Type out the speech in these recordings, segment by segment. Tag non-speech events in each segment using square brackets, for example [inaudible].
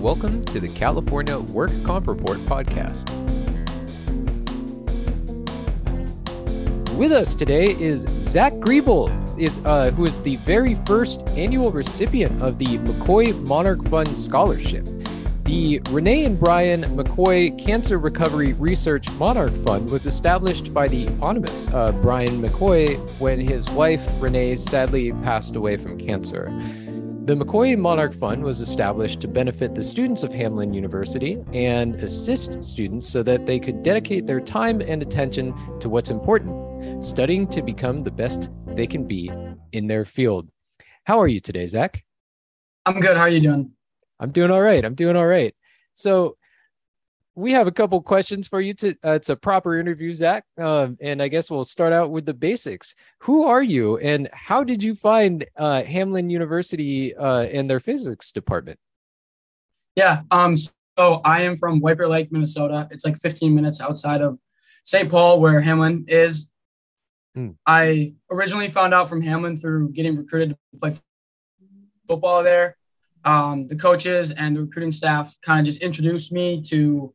Welcome to the California Work Comp Report podcast. With us today is Zach Griebel, uh, who is the very first annual recipient of the McCoy Monarch Fund Scholarship. The Renee and Brian McCoy Cancer Recovery Research Monarch Fund was established by the eponymous uh, Brian McCoy when his wife Renee sadly passed away from cancer. The McCoy Monarch Fund was established to benefit the students of Hamline University and assist students so that they could dedicate their time and attention to what's important, studying to become the best they can be in their field. How are you today, Zach? I'm good. How are you doing? I'm doing all right. I'm doing all right. So, we have a couple questions for you to uh, it's a proper interview zach. Um, and i guess we'll start out with the basics. Who are you and how did you find uh, hamline university uh, and their physics department? Yeah um so i am from White Bear Lake minnesota. It's like 15 minutes outside of st paul where hamline is. Hmm. i originally found out from hamline through getting recruited to play football there. Um, the coaches and the recruiting staff kind of just introduced me to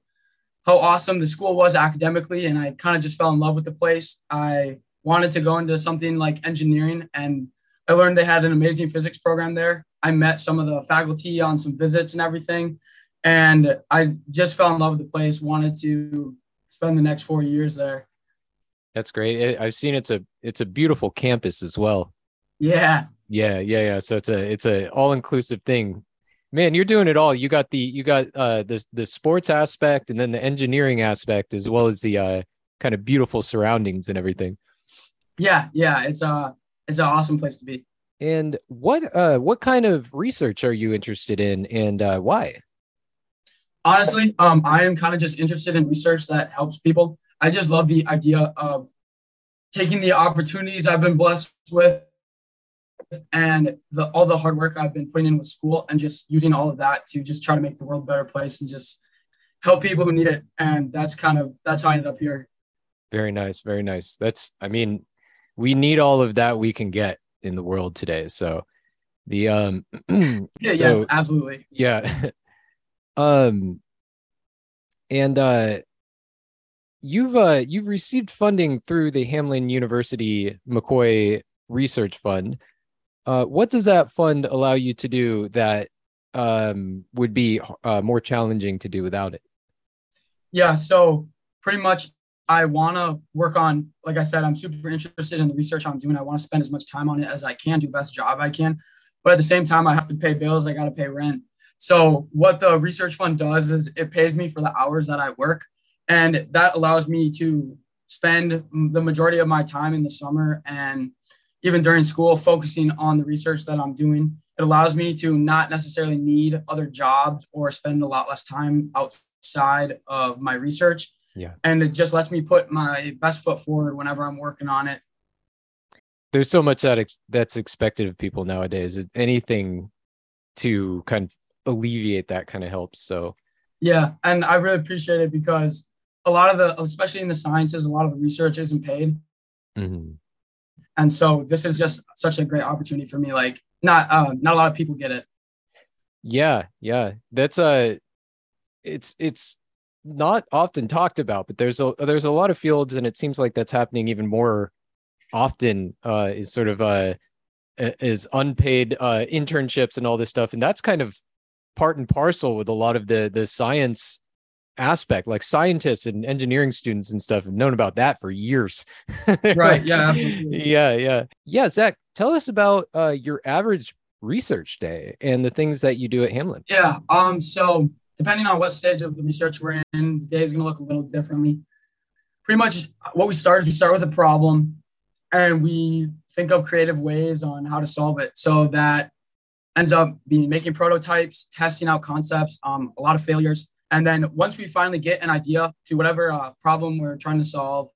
how awesome the school was academically, and I kind of just fell in love with the place. I wanted to go into something like engineering, and I learned they had an amazing physics program there. I met some of the faculty on some visits and everything, and I just fell in love with the place. Wanted to spend the next four years there. That's great. I've seen it's a it's a beautiful campus as well. Yeah. Yeah, yeah, yeah. So it's a it's a all inclusive thing man you're doing it all. You got the you got uh the the sports aspect and then the engineering aspect as well as the uh kind of beautiful surroundings and everything. Yeah yeah it's uh it's an awesome place to be. And what uh what kind of research are you interested in and uh why? Honestly um i am kind of just interested in research that helps people. I just love the idea of taking the opportunities i've been blessed with and the all the hard work I've been putting in with school and just using all of that to just try to make the world a better place and just help people who need it. And that's kind of that's how I ended up here. Very nice, very nice. That's I mean, we need all of that we can get in the world today. So the um [clears throat] yeah, so, yes, absolutely. Yeah. [laughs] um and uh you've uh you've received funding through the Hamline University McCoy Research Fund. Uh, what does that fund allow you to do that um, would be uh, more challenging to do without it? Yeah, so pretty much I want to work on, like I said, I'm super interested in the research I'm doing. I want to spend as much time on it as I can, do best job I can. But at the same time, I have to pay bills. I got to pay rent. So what the research fund does is it pays me for the hours that I work, and that allows me to spend the majority of my time in the summer and even during school, focusing on the research that I'm doing. It allows me to not necessarily need other jobs or spend a lot less time outside of my research. Yeah. And it just lets me put my best foot forward whenever I'm working on it. There's so much that ex- that's expected of people nowadays. Anything to kind of alleviate that kind of helps. So, yeah. And I really appreciate it because a lot of the, especially in the sciences, a lot of the research isn't paid. Mm-hmm. And so this is just such a great opportunity for me. Like not uh, not a lot of people get it. Yeah, yeah. That's a it's it's not often talked about, but there's a there's a lot of fields and it seems like that's happening even more often uh is sort of uh is unpaid uh internships and all this stuff and that's kind of part and parcel with a lot of the the science aspect like scientists and engineering students and stuff have known about that for years. [laughs] Right yeah absolutely. yeah yeah. Yeah zach tell us about uh, your average research day and the things that you do at hamline. Yeah um so depending on what stage of the research we're in the day is going to look a little differently. Pretty much what we start is we start with a problem and we think of creative ways on how to solve it. So that ends up being making prototypes testing out concepts um, a lot of failures and then once we finally get an idea to whatever uh, problem we're trying to solve,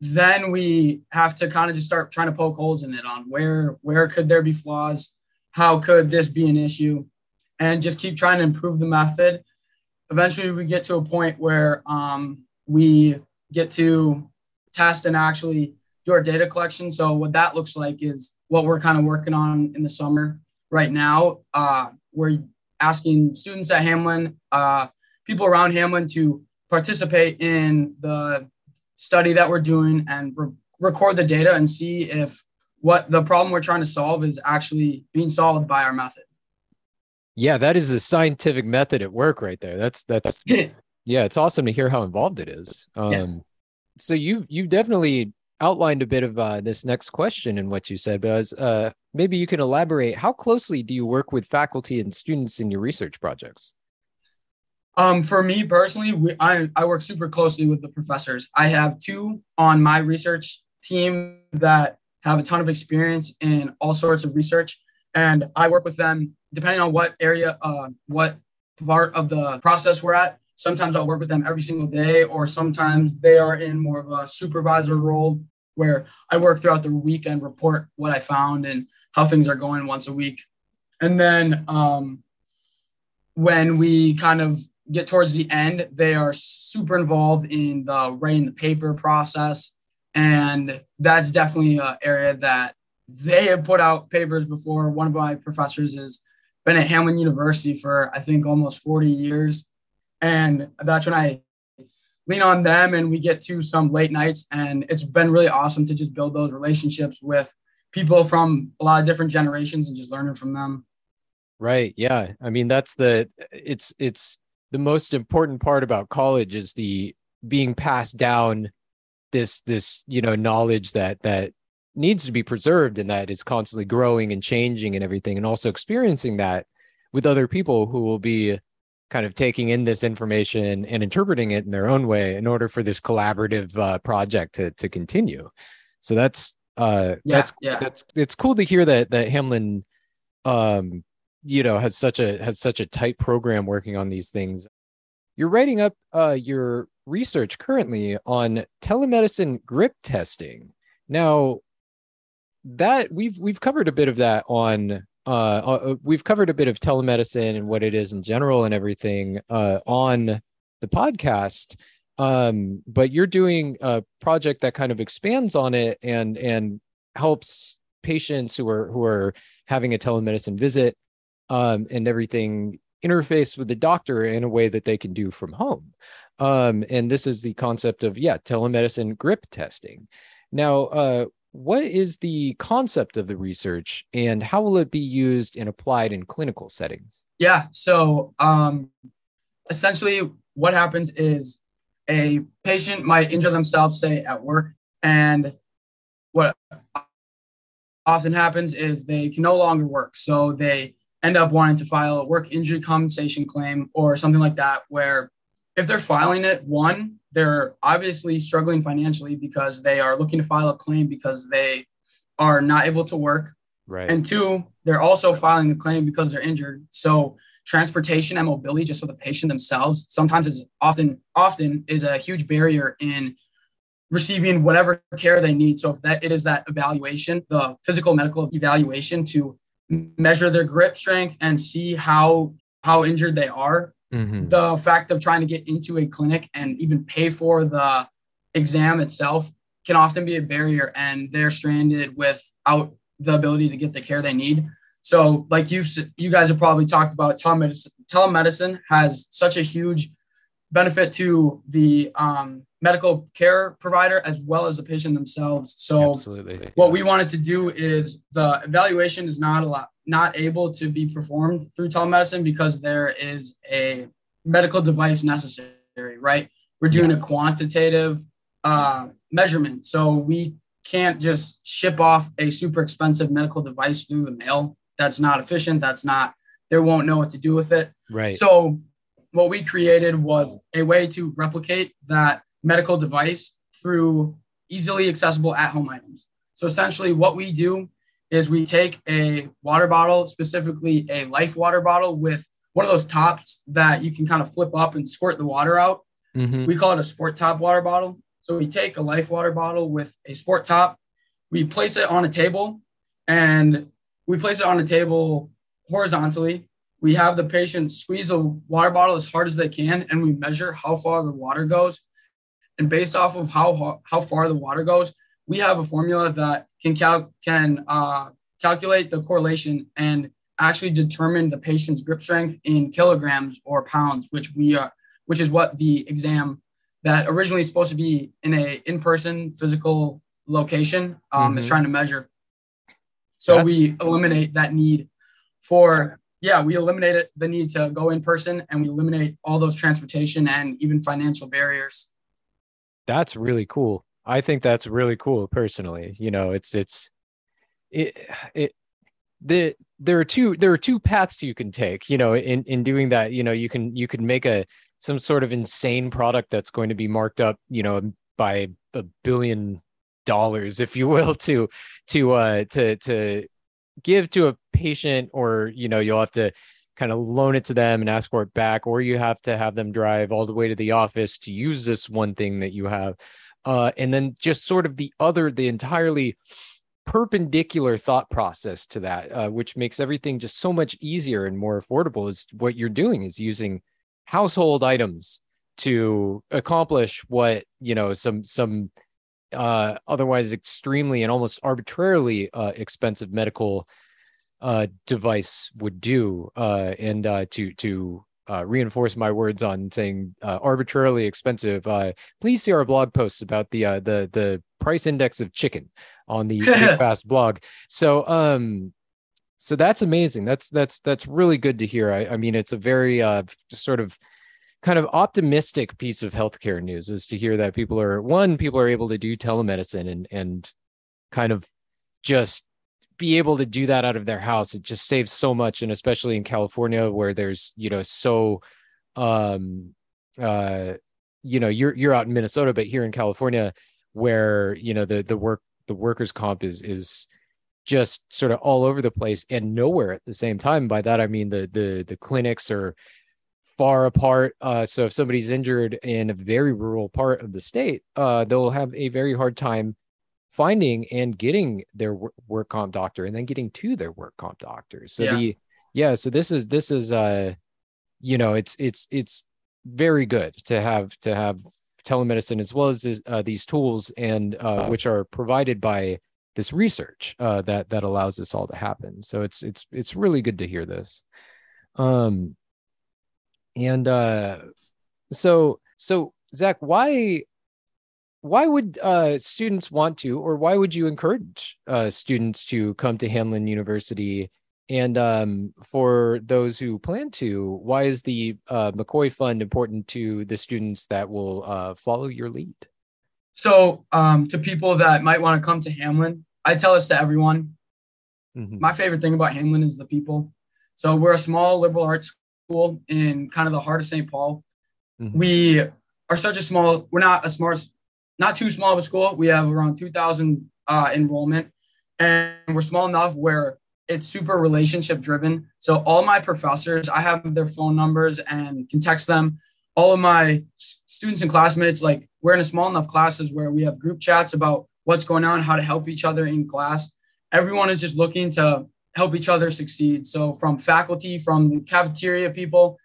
then we have to kind of just start trying to poke holes in it on where where could there be flaws, how could this be an issue, and just keep trying to improve the method. Eventually, we get to a point where um, we get to test and actually do our data collection. So what that looks like is what we're kind of working on in the summer right now. Uh, we're asking students at Hamline. uh, people around Hamline to participate in the study that we're doing and re- record the data and see if what the problem we're trying to solve is actually being solved by our method. Yeah, that is a scientific method at work right there. That's that's [laughs] yeah, it's awesome to hear how involved it is. Um, yeah. so you you definitely outlined a bit of uh, this next question in what you said, but as uh, maybe you can elaborate. How closely do you work with faculty and students in your research projects? Um, for me personally, we, I, I work super closely with the professors. I have two on my research team that have a ton of experience in all sorts of research, and I work with them depending on what area, uh, what part of the process we're at. Sometimes I'll work with them every single day, or sometimes they are in more of a supervisor role where I work throughout the week and report what I found and how things are going once a week. And then um, when we kind of get towards the end, they are super involved in the writing the paper process. And that's definitely an area that they have put out papers before. One of my professors has been at Hamline University for, I think, almost 40 years. And that's when I lean on them and we get to some late nights. And it's been really awesome to just build those relationships with people from a lot of different generations and just learning from them. Right. Yeah. I mean, that's the, it's, it's, the most important part about college is the being passed down this this you know knowledge that that needs to be preserved and that is constantly growing and changing and everything and also experiencing that with other people who will be kind of taking in this information and interpreting it in their own way in order for this collaborative uh, project to to continue so that's uh yeah, that's yeah. that's it's cool to hear that that hamline um you know has such a has such a tight program working on these things. You're writing up uh, your research currently on telemedicine grip testing. Now that we've we've covered a bit of that on uh, uh, we've covered a bit of telemedicine and what it is in general and everything uh, on the podcast um, but you're doing a project that kind of expands on it and and helps patients who are who are having a telemedicine visit um, and everything interface with the doctor in a way that they can do from home. Um, and this is the concept of, yeah, telemedicine grip testing. Now, uh, what is the concept of the research and how will it be used and applied in clinical settings? Yeah. So um, essentially, what happens is a patient might injure themselves, say at work, and what often happens is they can no longer work. So they end up wanting to file a work injury compensation claim or something like that, where if they're filing it, one, they're obviously struggling financially because they are looking to file a claim because they are not able to work. Right. And two, they're also filing a claim because they're injured. So transportation and mobility just for the patient themselves sometimes is often often is a huge barrier in receiving whatever care they need. So if that it is that evaluation, the physical medical evaluation to measure their grip strength and see how how injured they are. Mm-hmm. The fact of trying to get into a clinic and even pay for the exam itself can often be a barrier, and they're stranded without the ability to get the care they need. So, like you you guys have probably talked about telemedicine. Telemedicine has such a huge benefit to the um, medical care provider as well as the patient themselves. So Absolutely. what we wanted to do is the evaluation is not a lot, not able to be performed through telemedicine because there is a medical device necessary, right? We're doing yeah. a quantitative uh, measurement. So we can't just ship off a super expensive medical device through the mail. That's not efficient. That's not, they won't know what to do with it. Right. So what we created was a way to replicate that medical device through easily accessible at home items. So essentially, what we do is we take a water bottle, specifically a life water bottle with one of those tops that you can kind of flip up and squirt the water out. Mm-hmm. We call it a sport top water bottle. So we take a life water bottle with a sport top, we place it on a table, and we place it on a table horizontally. We have the patient squeeze the water bottle as hard as they can, and we measure how far the water goes and based off of how how far the water goes, we have a formula that can cal- can uh, calculate the correlation and actually determine the patient's grip strength in kilograms or pounds, which we are, which is what the exam that originally is supposed to be in a in-person physical location um, mm-hmm. is trying to measure. So That's... we eliminate that need for yeah, we eliminated the need to go in person and we eliminate all those transportation and even financial barriers. That's really cool. I think that's really cool personally. You know, it's it's it it the there are two there are two paths you can take, you know, in in doing that, you know, you can you can make a some sort of insane product that's going to be marked up, you know, by a billion dollars if you will to to uh to to give to a patient or you know you'll have to kind of loan it to them and ask for it back or you have to have them drive all the way to the office to use this one thing that you have. Uh, and then just sort of the other the entirely perpendicular thought process to that uh, which makes everything just so much easier and more affordable is what you're doing is using household items to accomplish what you know some some uh, otherwise extremely and almost arbitrarily uh, expensive medical uh, device would do. Uh, and uh, to to uh, reinforce my words on saying arbitrarily expensive, please see our blog posts about the the the price index of chicken on the [laughs] Fast blog. So um, so that's amazing. That's that's that's really good to hear. I, I mean, it's a very sort of kind of optimistic piece of healthcare news is to hear that people are one people are able to do telemedicine and and kind of just be able to do that out of their house. It just saves so much and especially in california where there's you know so um uh you know you're you're out in minnesota but here in california where you know the the work the workers comp is is just sort of all over the place and nowhere at the same time. By that i mean the the the clinics are far apart. Uh, so if somebody's injured in a very rural part of the state, uh, they'll have a very hard time finding and getting their work comp doctor and then getting to their work comp doctor. So yeah. the yeah, so this is this is uh you know, it's it's it's very good to have to have telemedicine as well as this, uh, these tools and uh, which are provided by this research uh, that that allows this all to happen. So it's it's it's really good to hear this. Um, and uh, so so Zach, why why would uh, students want to, or why would you encourage uh, students to come to Hamline University? And um, for those who plan to, why is the uh, McCoy Fund important to the students that will uh, follow your lead? So, um, to people that might want to come to Hamline, I tell this to everyone. Mm-hmm. My favorite thing about Hamline is the people. So, we're a small liberal arts school in kind of the heart of St. Paul. Mm-hmm. We are such a small, we're not a smart, not too small of a school. We have around 2,000 uh, enrollment, and we're small enough where it's super relationship driven. So all my professors, I have their phone numbers and can text them. All of my students and classmates, like we're in a small enough classes where we have group chats about what's going on, how to help each other in class. Everyone is just looking to help each other succeed. So from faculty, from the cafeteria people,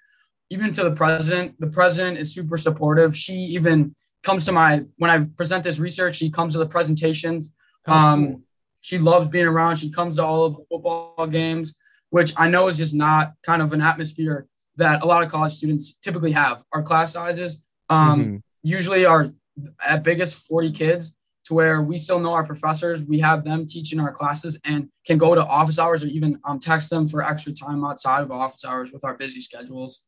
even to the president, the president is super supportive. She even comes to my when I present this research, she comes to the presentations. Oh, um, cool. She loves being around. She comes to all of the football games, which I know is just not kind of an atmosphere that a lot of college students typically have. Our class sizes um, mm-hmm. usually are at biggest 40 kids to where we still know our professors. We have them teaching our classes and can go to office hours or even um, text them for extra time outside of office hours with our busy schedules.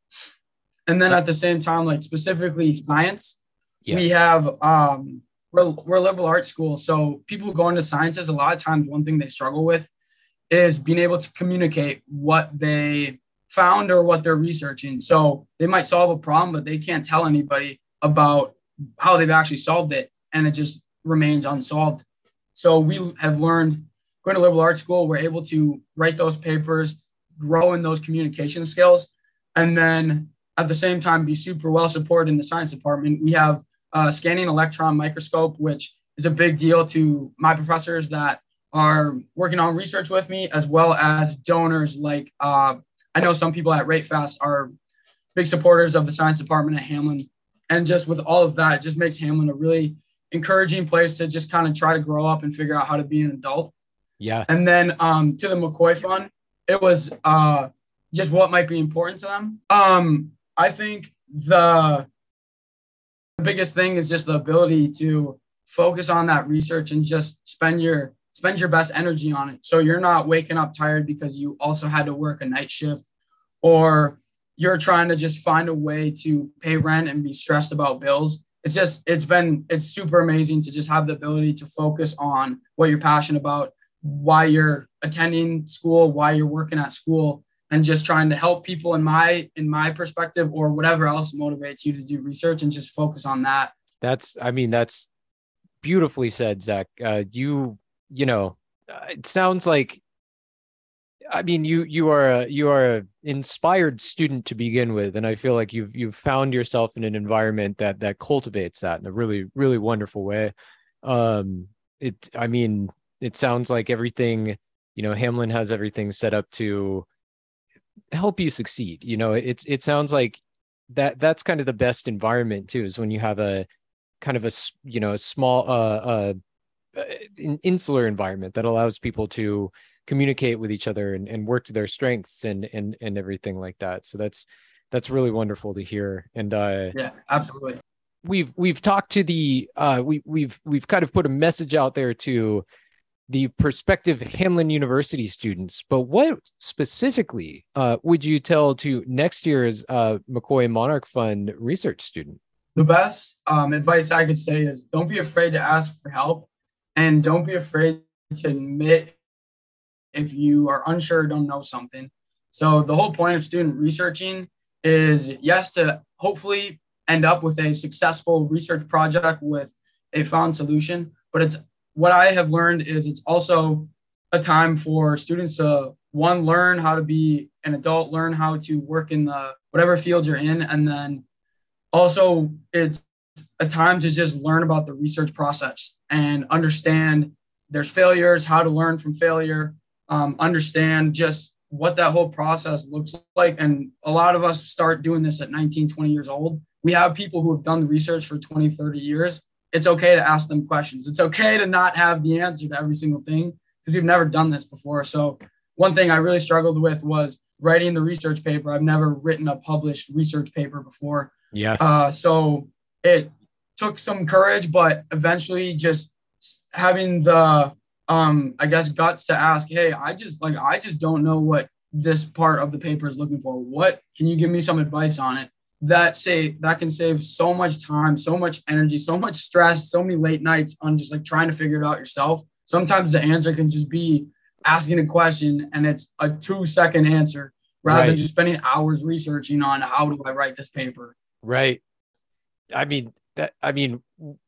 And then at the same time, like specifically science, yeah. we have um, we're, we're a liberal arts school. So people who go into sciences, a lot of times one thing they struggle with is being able to communicate what they found or what they're researching. So they might solve a problem, but they can't tell anybody about how they've actually solved it. And it just remains unsolved. So we have learned going to liberal arts school, we're able to write those papers, grow in those communication skills, and then at the same time be super well supported in the science department. We have a scanning electron microscope, which is a big deal to my professors that are working on research with me, as well as donors like uh, I know some people at RateFast are big supporters of the science department at Hamline, And just with all of that, it just makes Hamline a really encouraging place to just kind of try to grow up and figure out how to be an adult. Yeah. And then um, to the McCoy Fund, it was uh, just what might be important to them. Um, I think the biggest thing is just the ability to focus on that research and just spend your spend your best energy on it. So you're not waking up tired because you also had to work a night shift or you're trying to just find a way to pay rent and be stressed about bills. It's just it's been it's super amazing to just have the ability to focus on what you're passionate about, why you're attending school, why you're working at school and just trying to help people in my in my perspective or whatever else motivates you to do research and just focus on that. That's I mean that's beautifully said, Zach. Uh, you you know, uh, it sounds like I mean, you you are a you are an inspired student to begin with, and I feel like you've you've found yourself in an environment that that cultivates that in a really really wonderful way. Um, it I mean, it sounds like everything you know, Hamline has everything set up to help you succeed. You know, it's it sounds like that that's kind of the best environment too, is when you have a kind of a you know a small uh, uh an insular environment that allows people to communicate with each other and, and work to their strengths and and and everything like that. So that's that's really wonderful to hear. And uh yeah absolutely. we've we've talked to the uh we we've we've kind of put a message out there to the prospective Hamline University students, but what specifically uh, would you tell to next year's uh, McCoy Monarch Fund research student? The best um, advice I could say is don't be afraid to ask for help and don't be afraid to admit if you are unsure, don't know something. So the whole point of student researching is yes to hopefully end up with a successful research project with a found solution, but it's what I have learned is it's also a time for students to one learn how to be an adult, learn how to work in the whatever field you're in, and then also it's a time to just learn about the research process and understand there's failures, how to learn from failure, um, understand just what that whole process looks like. And a lot of us start doing this at 19, 20 years old. We have people who have done the research for 20, 30 years. It's okay to ask them questions. It's okay to not have the answer to every single thing because we've never done this before. So, one thing I really struggled with was writing the research paper. I've never written a published research paper before. Yeah. Uh, so it took some courage, but eventually just having the um i guess guts to ask hey i just like i just don't know what this part of the paper is looking for. What can you give me some advice on it that say that can save so much time so much energy so much stress so many late nights on just like trying to figure it out yourself? Sometimes the answer can just be asking a question and it's a two second answer rather right. than just spending hours researching on how do i write this paper. Right. I mean that i mean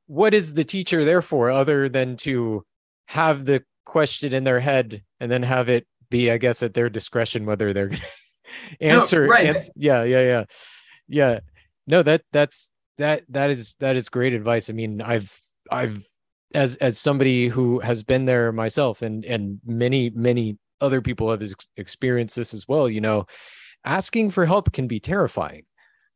what is the teacher there for other than to have the question in their head and then have it be, I guess, at their discretion whether they're gonna [laughs] answer. No, right. Ans- yeah, yeah, yeah, yeah. No, that that's that that is that is great advice. I mean, I've I've as as somebody who has been there myself, and and many many other people have ex- experienced this as well. You know, asking for help can be terrifying,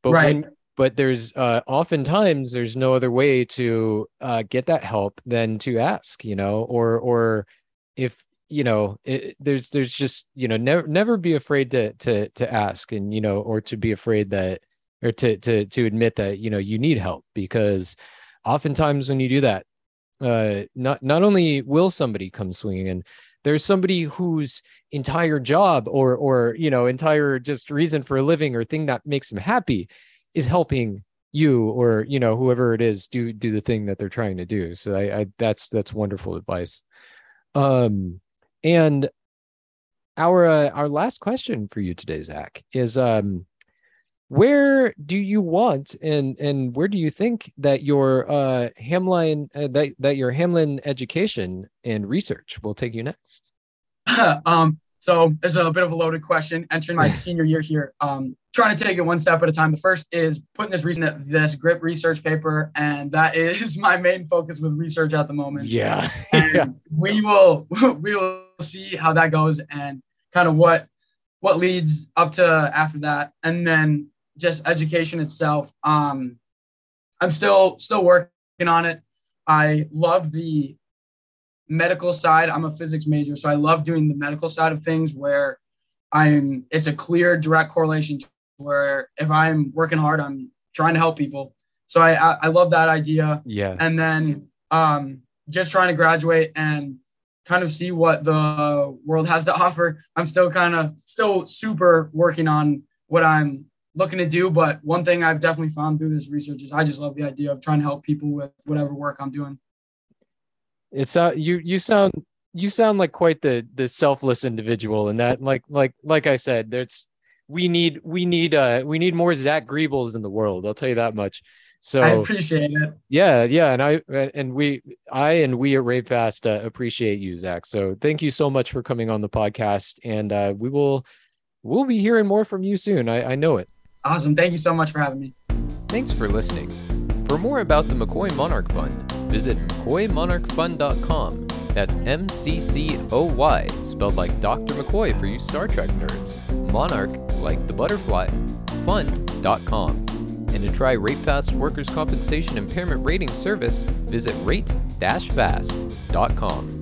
but right. when but there's uh, oftentimes there's no other way to uh, get that help than to ask you know or or if you know it, there's there's just you know never never be afraid to to to ask and you know or to be afraid that or to to to admit that you know you need help because oftentimes when you do that uh not not only will somebody come swinging in there's somebody whose entire job or or you know entire just reason for a living or thing that makes them happy is helping you or you know whoever it is do do the thing that they're trying to do. So I, I that's that's wonderful advice. Um and our uh, our last question for you today zach is um where do you want and and where do you think that your uh hamline uh, that that your hamline education and research will take you next? [laughs] Um so it's a bit of a loaded question. Entering my [laughs] senior year here, um, trying to take it one step at a time. The first is putting this reason this grip research paper, and that is my main focus with research at the moment. Yeah, [laughs] and yeah. we will [laughs] we will see how that goes and kind of what what leads up to after that, and then just education itself. Um, I'm still still working on it. I love the medical side. I'm a physics major, so I love doing the medical side of things where I'm it's a clear direct correlation where if I'm working hard, I'm trying to help people. So I I, I love that idea. Yeah. And then um, just trying to graduate and kind of see what the world has to [laughs] offer. I'm still kind of still super working on what I'm looking to do. But one thing I've definitely found through this research is I just love the idea of trying to help people with whatever work I'm doing. It's uh you you sound you sound like quite the the selfless individual and that like like like I said, there's we need we need uh we need more Zach Griebels in the world. I'll tell you that much. So I appreciate it. Yeah, yeah, and I and we I and we at RateFast uh, appreciate you, Zach. So thank you so much for coming on the podcast, and uh, we will we'll be hearing more from you soon. I, I know it. Awesome. Thank you so much for having me. Thanks for listening. For more about the McCoy Monarch Fund, visit McCoyMonarchFund.com. That's M C C O Y, spelled like Dr. McCoy for you Star Trek nerds. Monarch, like the butterfly. Fund.com. And to try RateFast Workers' Compensation Impairment Rating Service, visit rate-fast.com.